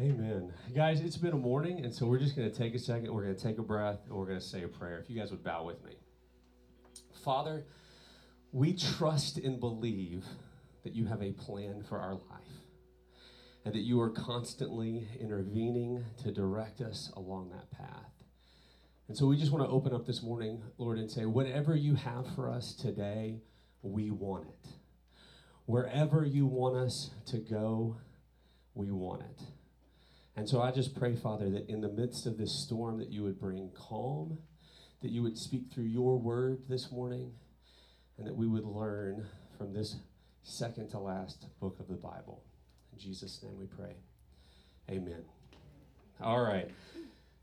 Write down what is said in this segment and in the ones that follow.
Amen. Guys, it's been a morning, and so we're just going to take a second. We're going to take a breath, and we're going to say a prayer. If you guys would bow with me. Father, we trust and believe that you have a plan for our life and that you are constantly intervening to direct us along that path. And so we just want to open up this morning, Lord, and say, whatever you have for us today, we want it. Wherever you want us to go, we want it. And so I just pray, Father, that in the midst of this storm, that you would bring calm, that you would speak through your word this morning, and that we would learn from this second to last book of the Bible. In Jesus' name we pray. Amen. All right.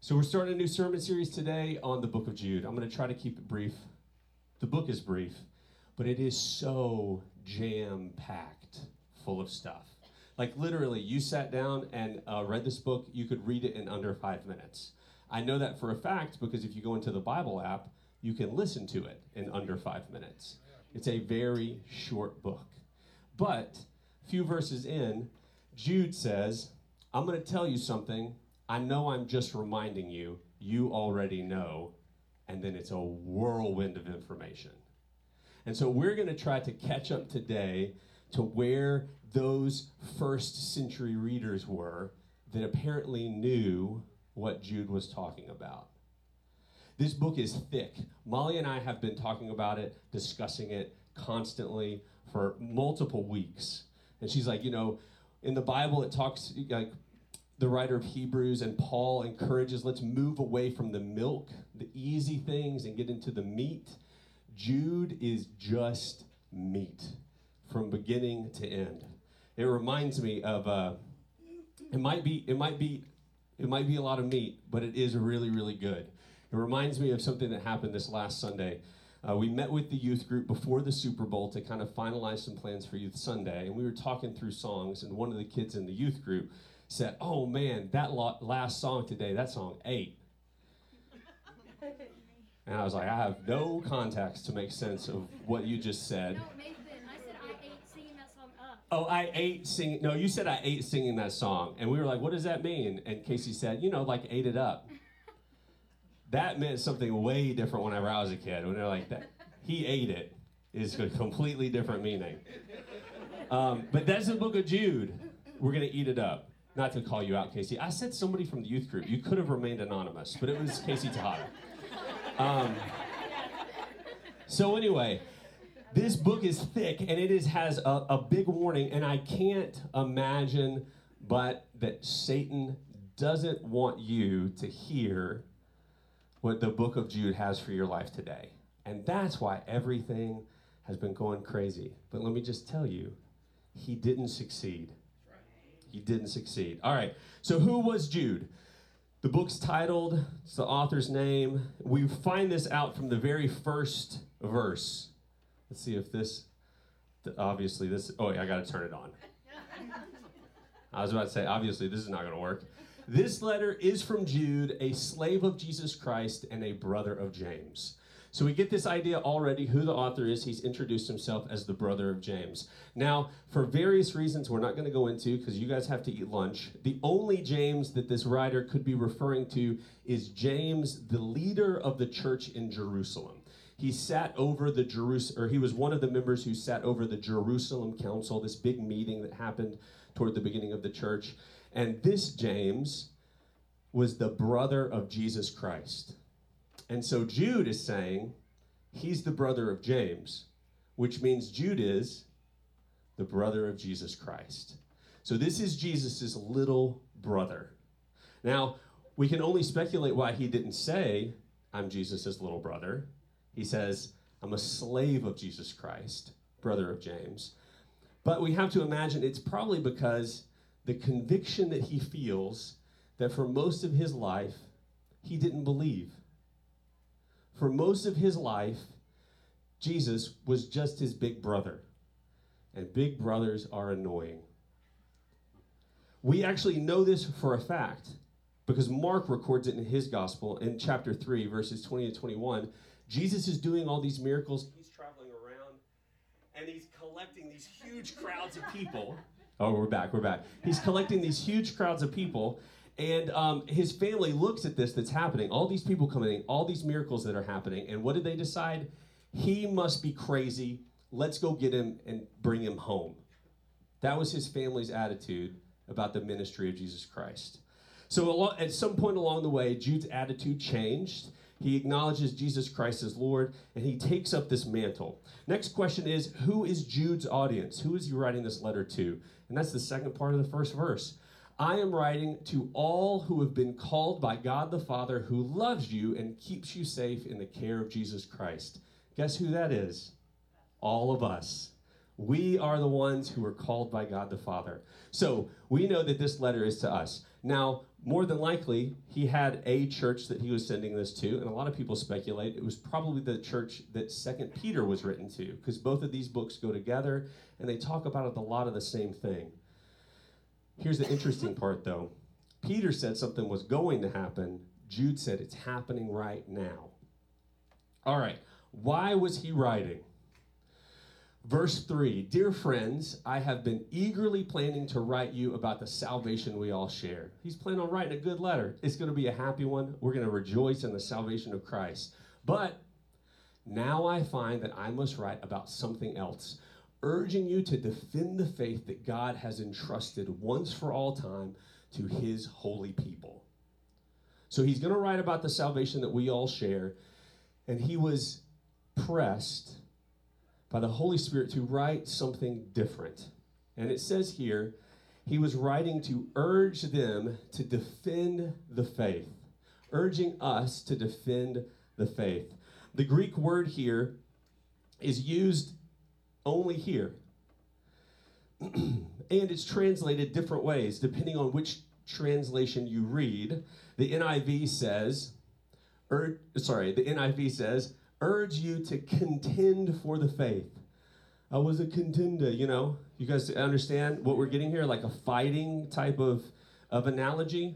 So we're starting a new sermon series today on the book of Jude. I'm going to try to keep it brief. The book is brief, but it is so jam packed full of stuff. Like literally, you sat down and uh, read this book, you could read it in under five minutes. I know that for a fact because if you go into the Bible app, you can listen to it in under five minutes. It's a very short book. But a few verses in, Jude says, I'm going to tell you something. I know I'm just reminding you. You already know. And then it's a whirlwind of information. And so we're going to try to catch up today to where those first century readers were that apparently knew what Jude was talking about. This book is thick. Molly and I have been talking about it, discussing it constantly for multiple weeks. And she's like, you know, in the Bible, it talks like the writer of Hebrews and Paul encourages let's move away from the milk, the easy things, and get into the meat. Jude is just meat from beginning to end. It reminds me of uh, it might be it might be it might be a lot of meat, but it is really really good. It reminds me of something that happened this last Sunday. Uh, we met with the youth group before the Super Bowl to kind of finalize some plans for Youth Sunday, and we were talking through songs. And one of the kids in the youth group said, "Oh man, that last song today, that song ate." And I was like, I have no context to make sense of what you just said. No, Nathan, I said I ate singing that song up. Oh, I ate singing. No, you said I ate singing that song. And we were like, what does that mean? And Casey said, you know, like ate it up. that meant something way different whenever I was a kid. When they're like that, he ate it. is a completely different meaning. Um, but that's the book of Jude. We're gonna eat it up. Not to call you out, Casey. I said somebody from the youth group. You could have remained anonymous, but it was Casey Tejada. Um, so anyway, this book is thick and it is, has a, a big warning, and I can't imagine but that Satan doesn't want you to hear what the book of Jude has for your life today. And that's why everything has been going crazy. But let me just tell you, he didn't succeed. He didn't succeed. All right, so who was Jude? The book's titled, it's the author's name. We find this out from the very first verse. Let's see if this, obviously, this, oh, I gotta turn it on. I was about to say, obviously, this is not gonna work. This letter is from Jude, a slave of Jesus Christ and a brother of James. So we get this idea already who the author is. He's introduced himself as the brother of James. Now, for various reasons we're not going to go into because you guys have to eat lunch, the only James that this writer could be referring to is James, the leader of the church in Jerusalem. He sat over the Jerusalem, or he was one of the members who sat over the Jerusalem Council, this big meeting that happened toward the beginning of the church. And this James was the brother of Jesus Christ. And so Jude is saying he's the brother of James, which means Jude is the brother of Jesus Christ. So this is Jesus' little brother. Now, we can only speculate why he didn't say, I'm Jesus' little brother. He says, I'm a slave of Jesus Christ, brother of James. But we have to imagine it's probably because the conviction that he feels that for most of his life, he didn't believe for most of his life, Jesus was just his big brother. And big brothers are annoying. We actually know this for a fact because Mark records it in his gospel in chapter 3, verses 20 to 21. Jesus is doing all these miracles. He's traveling around and he's collecting these huge crowds of people. Oh, we're back. We're back. He's collecting these huge crowds of people, and um, his family looks at this that's happening. All these people coming in, all these miracles that are happening, and what did they decide? He must be crazy. Let's go get him and bring him home. That was his family's attitude about the ministry of Jesus Christ. So, at some point along the way, Jude's attitude changed. He acknowledges Jesus Christ as Lord, and he takes up this mantle. Next question is Who is Jude's audience? Who is he writing this letter to? And that's the second part of the first verse. I am writing to all who have been called by God the Father, who loves you and keeps you safe in the care of Jesus Christ. Guess who that is? All of us. We are the ones who are called by God the Father. So we know that this letter is to us. Now, more than likely, he had a church that he was sending this to, and a lot of people speculate it was probably the church that Second Peter was written to, because both of these books go together and they talk about a lot of the same thing. Here's the interesting part, though. Peter said something was going to happen. Jude said it's happening right now. All right, why was he writing? Verse 3 Dear friends, I have been eagerly planning to write you about the salvation we all share. He's planning on writing a good letter. It's going to be a happy one. We're going to rejoice in the salvation of Christ. But now I find that I must write about something else, urging you to defend the faith that God has entrusted once for all time to his holy people. So he's going to write about the salvation that we all share, and he was pressed by the Holy Spirit to write something different. And it says here, he was writing to urge them to defend the faith, urging us to defend the faith. The Greek word here is used only here. and it's translated different ways depending on which translation you read. The NIV says, ur- sorry, the NIV says, urge you to contend for the faith. I was a contender, you know. You guys understand what we're getting here? Like a fighting type of, of analogy.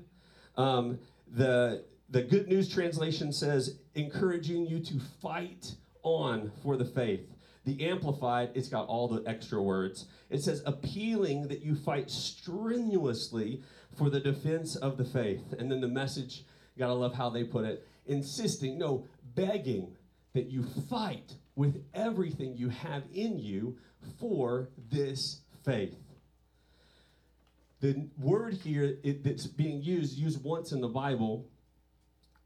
Um, the, the Good News translation says, encouraging you to fight on for the faith. The Amplified, it's got all the extra words. It says, appealing that you fight strenuously for the defense of the faith. And then the message, gotta love how they put it, insisting, no, begging that you fight with everything you have in you for this faith. The word here that's being used, used once in the Bible,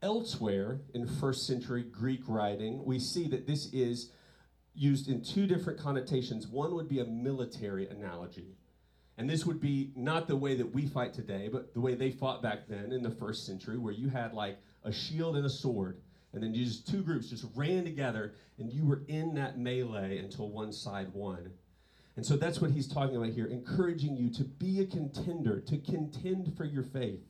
elsewhere in first century Greek writing, we see that this is used in two different connotations. One would be a military analogy. And this would be not the way that we fight today, but the way they fought back then in the first century, where you had like a shield and a sword and then you just two groups just ran together, and you were in that melee until one side won. And so that's what he's talking about here, encouraging you to be a contender, to contend for your faith.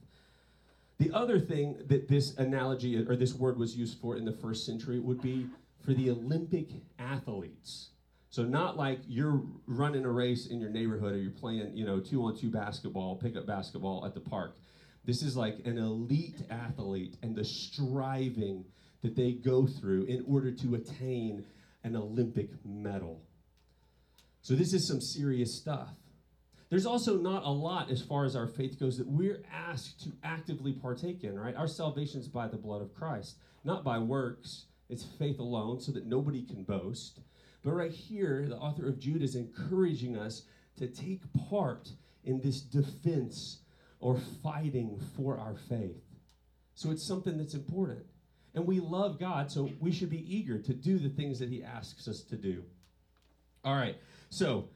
The other thing that this analogy or this word was used for in the first century would be for the Olympic athletes. So not like you're running a race in your neighborhood or you're playing, you know, two on two basketball, pickup basketball at the park. This is like an elite athlete and the striving that they go through in order to attain an Olympic medal. So, this is some serious stuff. There's also not a lot as far as our faith goes that we're asked to actively partake in, right? Our salvation is by the blood of Christ, not by works. It's faith alone so that nobody can boast. But right here, the author of Jude is encouraging us to take part in this defense or fighting for our faith. So it's something that's important. And we love God, so we should be eager to do the things that He asks us to do. All right, so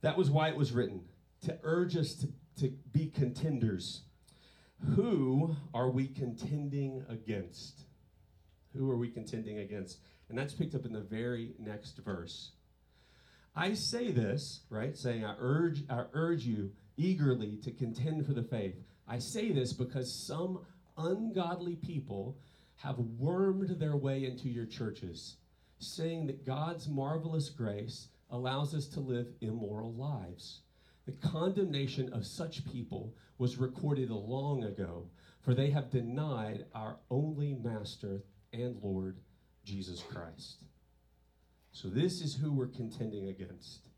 that was why it was written to urge us to, to be contenders. Who are we contending against? Who are we contending against? And that's picked up in the very next verse. I say this, right? Saying I urge I urge you eagerly to contend for the faith. I say this because some ungodly people have wormed their way into your churches, saying that God's marvelous grace allows us to live immoral lives. The condemnation of such people was recorded long ago, for they have denied our only Master and Lord, Jesus Christ. So, this is who we're contending against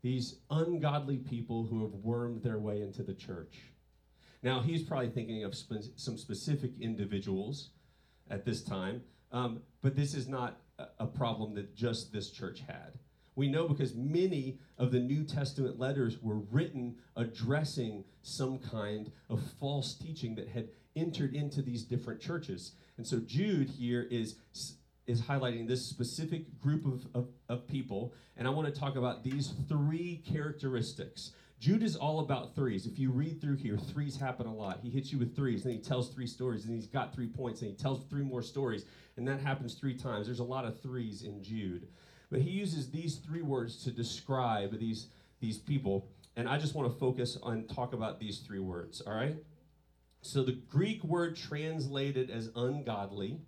these ungodly people who have wormed their way into the church. Now, he's probably thinking of spe- some specific individuals at this time, um, but this is not a, problem that just this church had. We know because many of the New Testament letters were written addressing some kind of false teaching that had entered into these different churches. And so Jude here is is highlighting this specific group of, of, of people, and I want to talk about these three characteristics. Jude is all about threes. If you read through here, threes happen a lot. He hits you with threes, and he tells three stories, and he's got three points, and he tells three more stories, and that happens three times. There's a lot of threes in Jude. But he uses these three words to describe these, these people, and I just want to focus on talk about these three words, all right? So the Greek word translated as ungodly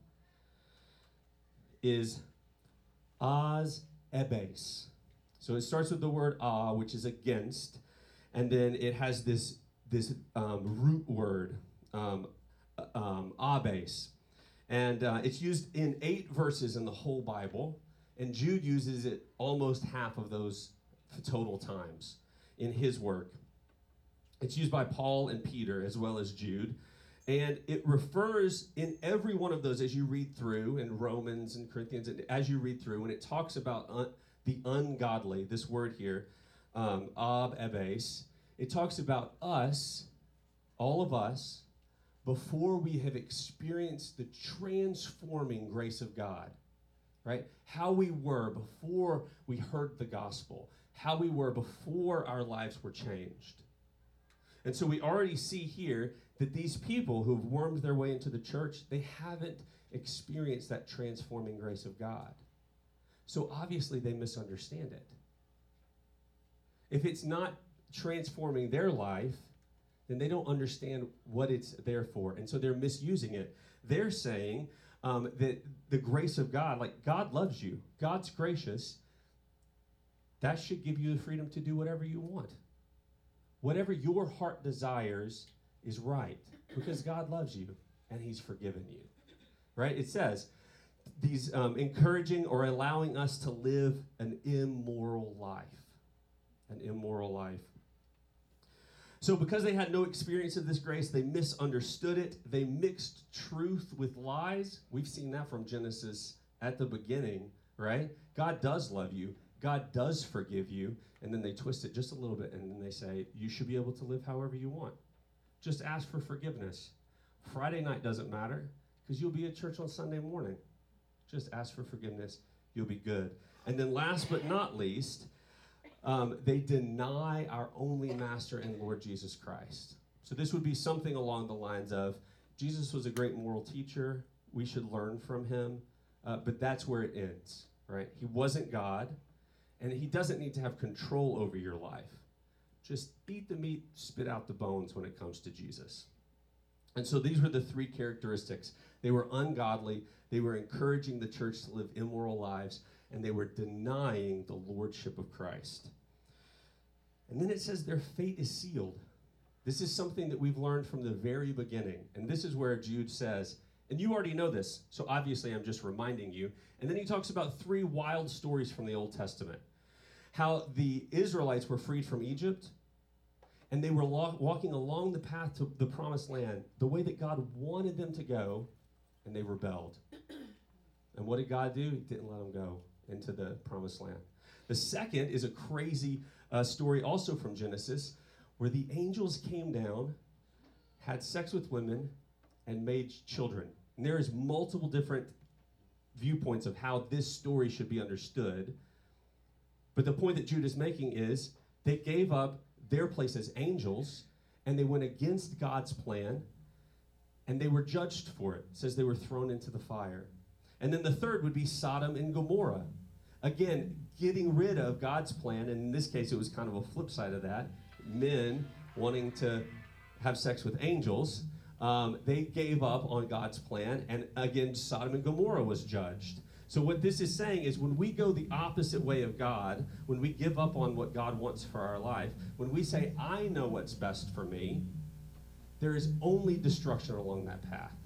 is as ebes. So it starts with the word ah, which is against, and then it has this this um, root word um, um, abes, and uh, it's used in eight verses in the whole Bible, and Jude uses it almost half of those total times in his work. It's used by Paul and Peter as well as Jude. And it refers in every one of those as you read through in Romans and Corinthians, and as you read through, when it talks about un, the ungodly, this word here, um, ab ebes, it talks about us, all of us, before we have experienced the transforming grace of God, right? How we were before we heard the gospel, how we were before our lives were changed. And so we already see here that these people who've wormed their way into the church, they haven't experienced that transforming grace of God. So obviously they misunderstand it. If it's not transforming their life, then they don't understand what it's there for. And so they're misusing it. They're saying um, that the grace of God, like God loves you, God's gracious, that should give you the freedom to do whatever you want. Whatever your heart desires, is right because God loves you and He's forgiven you. Right? It says, these um, encouraging or allowing us to live an immoral life. An immoral life. So, because they had no experience of this grace, they misunderstood it. They mixed truth with lies. We've seen that from Genesis at the beginning, right? God does love you, God does forgive you. And then they twist it just a little bit and then they say, you should be able to live however you want. Just ask for forgiveness. Friday night doesn't matter because you'll be at church on Sunday morning. Just ask for forgiveness. You'll be good. And then, last but not least, um, they deny our only master and Lord Jesus Christ. So, this would be something along the lines of Jesus was a great moral teacher. We should learn from him. Uh, but that's where it ends, right? He wasn't God, and he doesn't need to have control over your life. Just eat the meat, spit out the bones when it comes to Jesus. And so these were the three characteristics. They were ungodly, they were encouraging the church to live immoral lives, and they were denying the lordship of Christ. And then it says their fate is sealed. This is something that we've learned from the very beginning. And this is where Jude says, and you already know this, so obviously I'm just reminding you. And then he talks about three wild stories from the Old Testament how the Israelites were freed from Egypt and they were lo- walking along the path to the promised land the way that God wanted them to go, and they rebelled. And what did God do? He didn't let them go into the promised land. The second is a crazy uh, story, also from Genesis, where the angels came down, had sex with women, and made children. And there is multiple different viewpoints of how this story should be understood. But the point that Jude is making is they gave up their place as angels, and they went against God's plan, and they were judged for it. it says they were thrown into the fire. And then the third would be Sodom and Gomorrah. Again, getting rid of God's plan, and in this case, it was kind of a flip side of that. Men wanting to have sex with angels, um, they gave up on God's plan, and again, Sodom and Gomorrah was judged. So, what this is saying is when we go the opposite way of God, when we give up on what God wants for our life, when we say, I know what's best for me, there is only destruction along that path.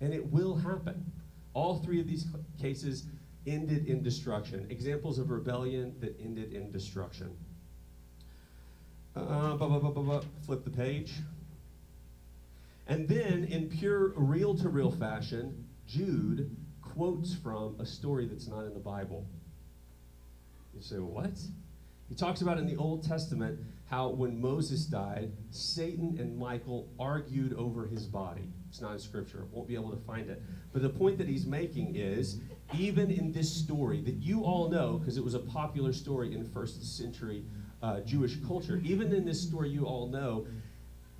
And it will happen. All three of these cases ended in destruction. Examples of rebellion that ended in destruction. Uh, bu- bu- bu- flip the page. And then, in pure real to real fashion, Jude quotes from a story that's not in the Bible. You say, what? He talks about in the Old Testament how when Moses died, Satan and Michael argued over his body. It's not in Scripture, won't be able to find it. But the point that he's making is even in this story that you all know, because it was a popular story in first century uh, Jewish culture, even in this story you all know,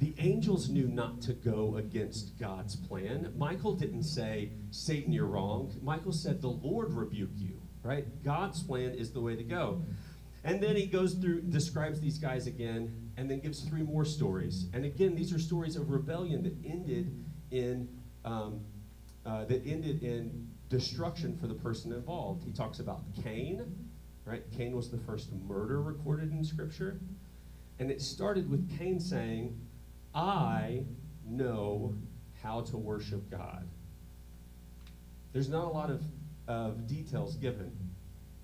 the angels knew not to go against God's plan. Michael didn't say, Satan, you're wrong. Michael said, the Lord rebuke you, right? God's plan is the way to go. And then he goes through, describes these guys again, and then gives three more stories. And again, these are stories of rebellion that ended in um, uh, that ended in destruction for the person involved. He talks about Cain, right? Cain was the first murder recorded in Scripture, and it started with Cain saying, "I know how to worship God." There's not a lot of, of details given.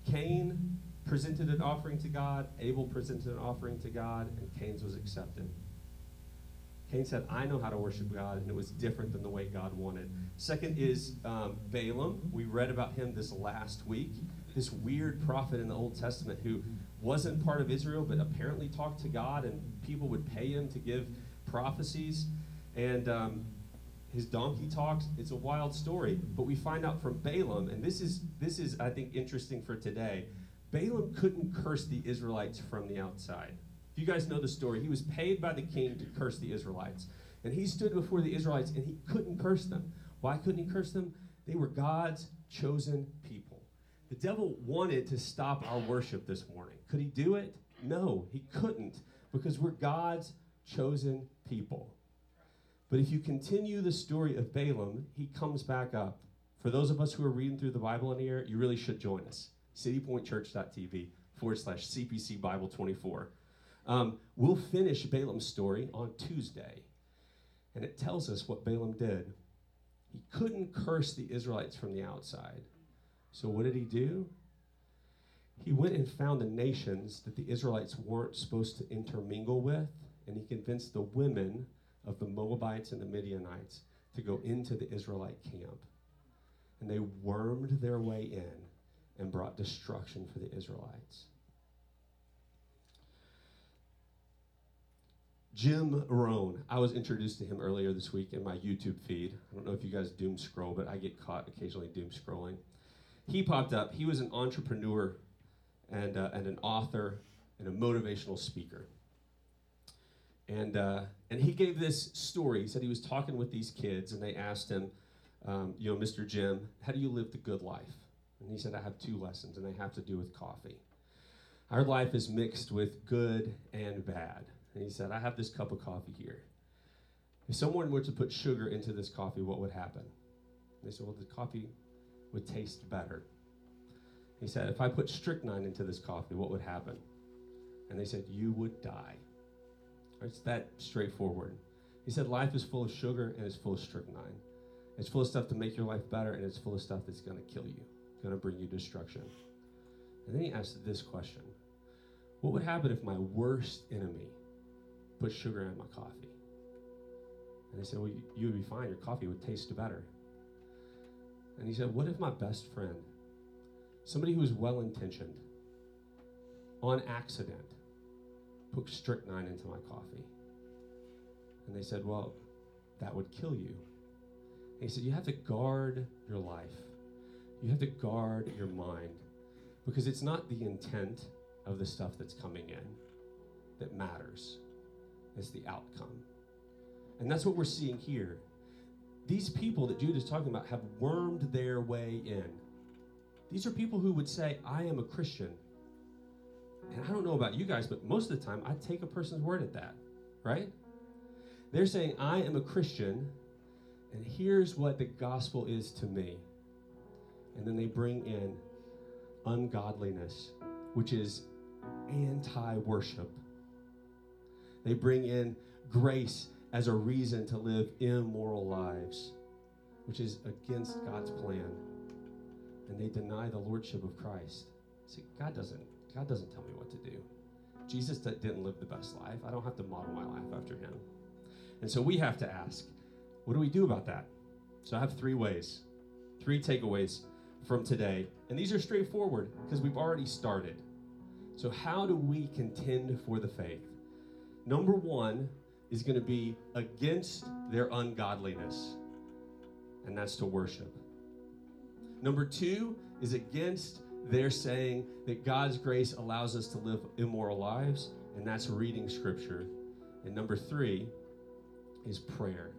Cain presented an offering to God, Abel presented an offering to God, and Cain's was accepted. Cain said, I know how to worship God, and it was different than the way God wanted. Second is um, Balaam. We read about him this last week. This weird prophet in the Old Testament who wasn't part of Israel, but apparently talked to God, and people would pay him to give prophecies. And um, his donkey talks. It's a wild story. But we find out from Balaam, and this is, this is I think, interesting for today. Balaam couldn't curse the Israelites from the outside. If you guys know the story, he was paid by the king to curse the Israelites. And he stood before the Israelites and he couldn't curse them. Why couldn't he curse them? They were God's chosen people. The devil wanted to stop our worship this morning. Could he do it? No, he couldn't because we're God's chosen people. But if you continue the story of Balaam, he comes back up. For those of us who are reading through the Bible in here, you really should join us citypointchurch.tv forward slash CPC Bible 24. Um, we'll finish Balaam's story on Tuesday. And it tells us what Balaam did. He couldn't curse the Israelites from the outside. So what did he do? He went and found the nations that the Israelites weren't supposed to intermingle with, and he convinced the women of the Moabites and the Midianites to go into the Israelite camp. And they wormed their way in and brought destruction for the Israelites. Jim Rohn. I was introduced to him earlier this week in my YouTube feed. I don't know if you guys doom scroll, but I get caught occasionally doom scrolling. He popped up. He was an entrepreneur and, uh, and an author and a motivational speaker. And, uh, and he gave this story. He said he was talking with these kids, and they asked him, um, you know, Mr. Jim, how do you live the good life? And he said, I have two lessons, and they have to do with coffee. Our life is mixed with good and bad. And he said, I have this cup of coffee here. If someone were to put sugar into this coffee, what would happen? They said, Well, the coffee would taste better. He said, If I put strychnine into this coffee, what would happen? And they said, You would die. It's that straightforward. He said, Life is full of sugar and it's full of strychnine. It's full of stuff to make your life better, and it's full of stuff that's going to kill you, going to bring you destruction. And then he asked this question What would happen if my worst enemy put sugar in my coffee? And they said, Well, you, would be fine. Your coffee would taste better. And he said, What if my best friend, somebody who is well intentioned, on accident, put strychnine into my coffee? And they said, Well, that would kill you. And he said, You have to guard your life, you have to guard your mind because it's not the intent of the stuff that's coming in that matters, it's the outcome. And that's what we're seeing here. These people that Jude is talking about have wormed their way in. These are people who would say, I am a Christian. And I don't know about you guys, but most of the time I take a person's word at that, right? They're saying, I am a Christian, and here's what the gospel is to me. And then they bring in ungodliness, which is anti worship. They bring in grace as a reason to live immoral lives, which is against God's plan. And they deny the lordship of Christ. See, God doesn't God doesn't tell me what to do. Jesus didn't live the best life. I don't have to model my life after him. And so we have to ask, what do we do about that? So I have three ways, three takeaways from today. And these are straightforward because we've already started. So, how do we contend for the faith? Number one is going to be against their ungodliness, and that's to worship. Number two is against their saying that God's grace allows us to live immoral lives, and that's reading scripture. And number three is prayer,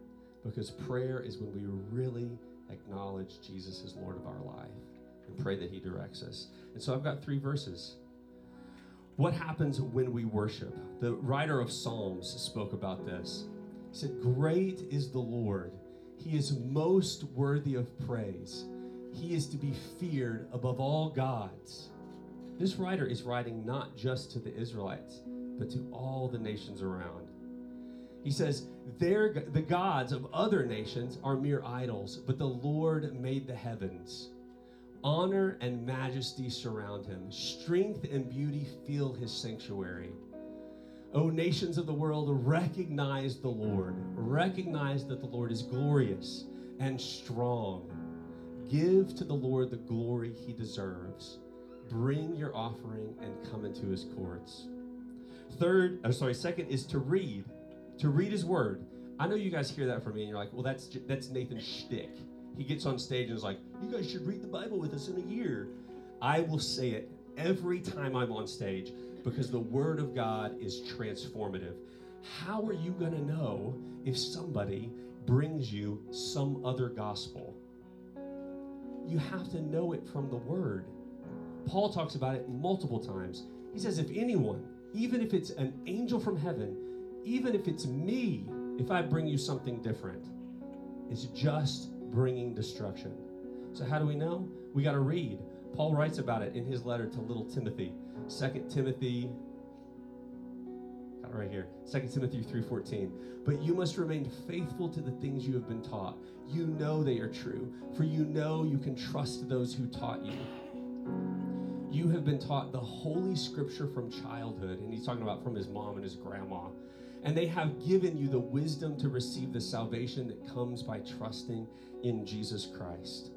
because prayer is when we really acknowledge Jesus as Lord of our life and pray that He directs us. And so I've got three verses. What happens when we worship? The writer of Psalms spoke about this. He said, Great is the Lord, He is most worthy of praise. He is to be feared above all gods. This writer is writing not just to the Israelites, but to all the nations around. He says, the gods of other nations are mere idols, but the Lord made the heavens. Honor and majesty surround him. Strength and beauty fill his sanctuary. O nations of the world, recognize the Lord. Recognize that the Lord is glorious and strong. Give to the Lord the glory he deserves. Bring your offering and come into his courts. Third, I'm sorry, second is to read. To read his word. I know you guys hear that from me and you're like, well, that's that's Nathan's shtick he gets on stage and is like, You guys should read the Bible with us in a year. I will say it every time I'm on stage because the Word of God is transformative. How are you going to know if somebody brings you some other gospel? You have to know it from the Word. Paul talks about it multiple times. He says, If anyone, even if it's an angel from heaven, even if it's me, if I bring you something different, it's just bringing destruction. So, how do we know? We got to read. Paul writes about it in his letter to little Timothy. 2 Timothy right here. 2 Timothy 3:14. But you must remain faithful to the things you have been taught. You know they are true, for you know you can trust those who taught you. You have been taught the holy scripture from childhood, and he's talking about from his mom and his grandma and they have given you the wisdom to receive the salvation that comes by trusting in Jesus Christ.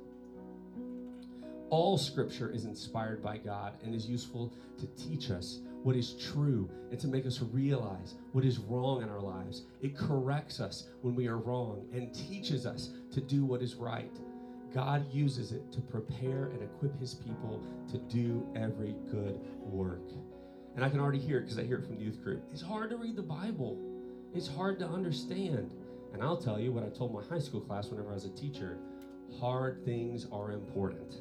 All scripture is inspired by God and is useful to teach us what is true and to make us realize what is wrong in our lives. It corrects us when we are wrong and teaches us to do what is right. God uses it to prepare and equip his people to do every good work. And I can already hear it because I hear it from the youth group. It's hard to read the Bible, it's hard to understand. And I'll tell you what I told my high school class whenever I was a teacher hard things are important.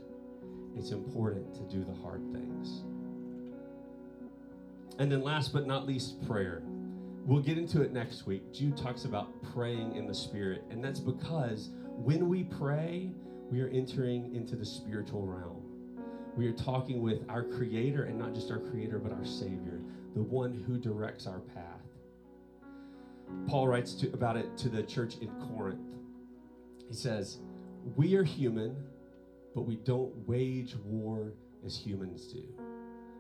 It's important to do the hard things. And then, last but not least, prayer. We'll get into it next week. Jude talks about praying in the Spirit, and that's because when we pray, we are entering into the spiritual realm. We are talking with our Creator, and not just our Creator, but our Savior, the one who directs our path. Paul writes to, about it to the church in Corinth. He says, We are human, but we don't wage war as humans do.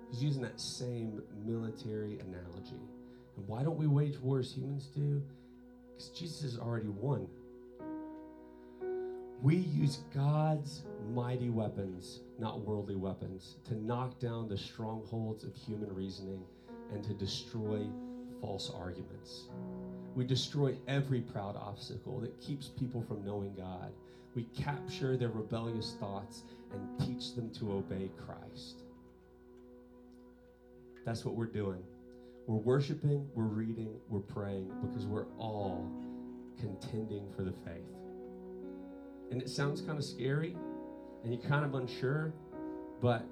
He's using that same military analogy. And why don't we wage war as humans do? Because Jesus has already won. We use God's mighty weapons, not worldly weapons, to knock down the strongholds of human reasoning and to destroy false arguments. We destroy every proud obstacle that keeps people from knowing God. We capture their rebellious thoughts and teach them to obey Christ. That's what we're doing. We're worshiping, we're reading, we're praying because we're all contending for the faith. And it sounds kind of scary and you're kind of unsure, but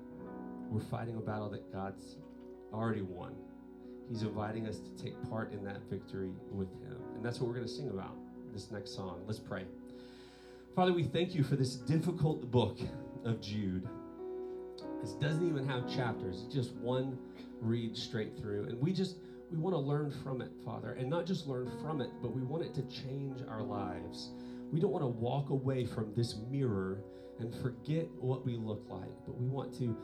we're fighting a battle that God's already won. He's inviting us to take part in that victory with Him. And that's what we're going to sing about this next song. Let's pray. Father, we thank you for this difficult book of Jude. This doesn't even have chapters, it's just one read straight through. And we just, we want to learn from it, Father. And not just learn from it, but we want it to change our lives. We don't want to walk away from this mirror and forget what we look like, but we want to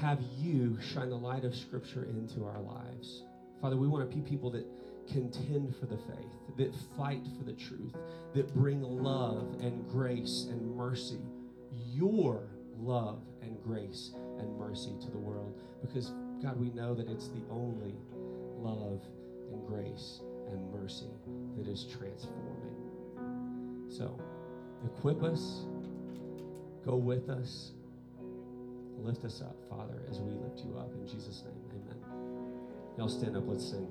have you shine the light of Scripture into our lives. Father, we want to be people that contend for the faith, that fight for the truth, that bring love and grace and mercy, your love and grace and mercy to the world. Because, God, we know that it's the only love and grace and mercy that is transforming. So, equip us, go with us, lift us up, Father, as we lift you up. In Jesus' name, amen. Y'all stand up, let's sing.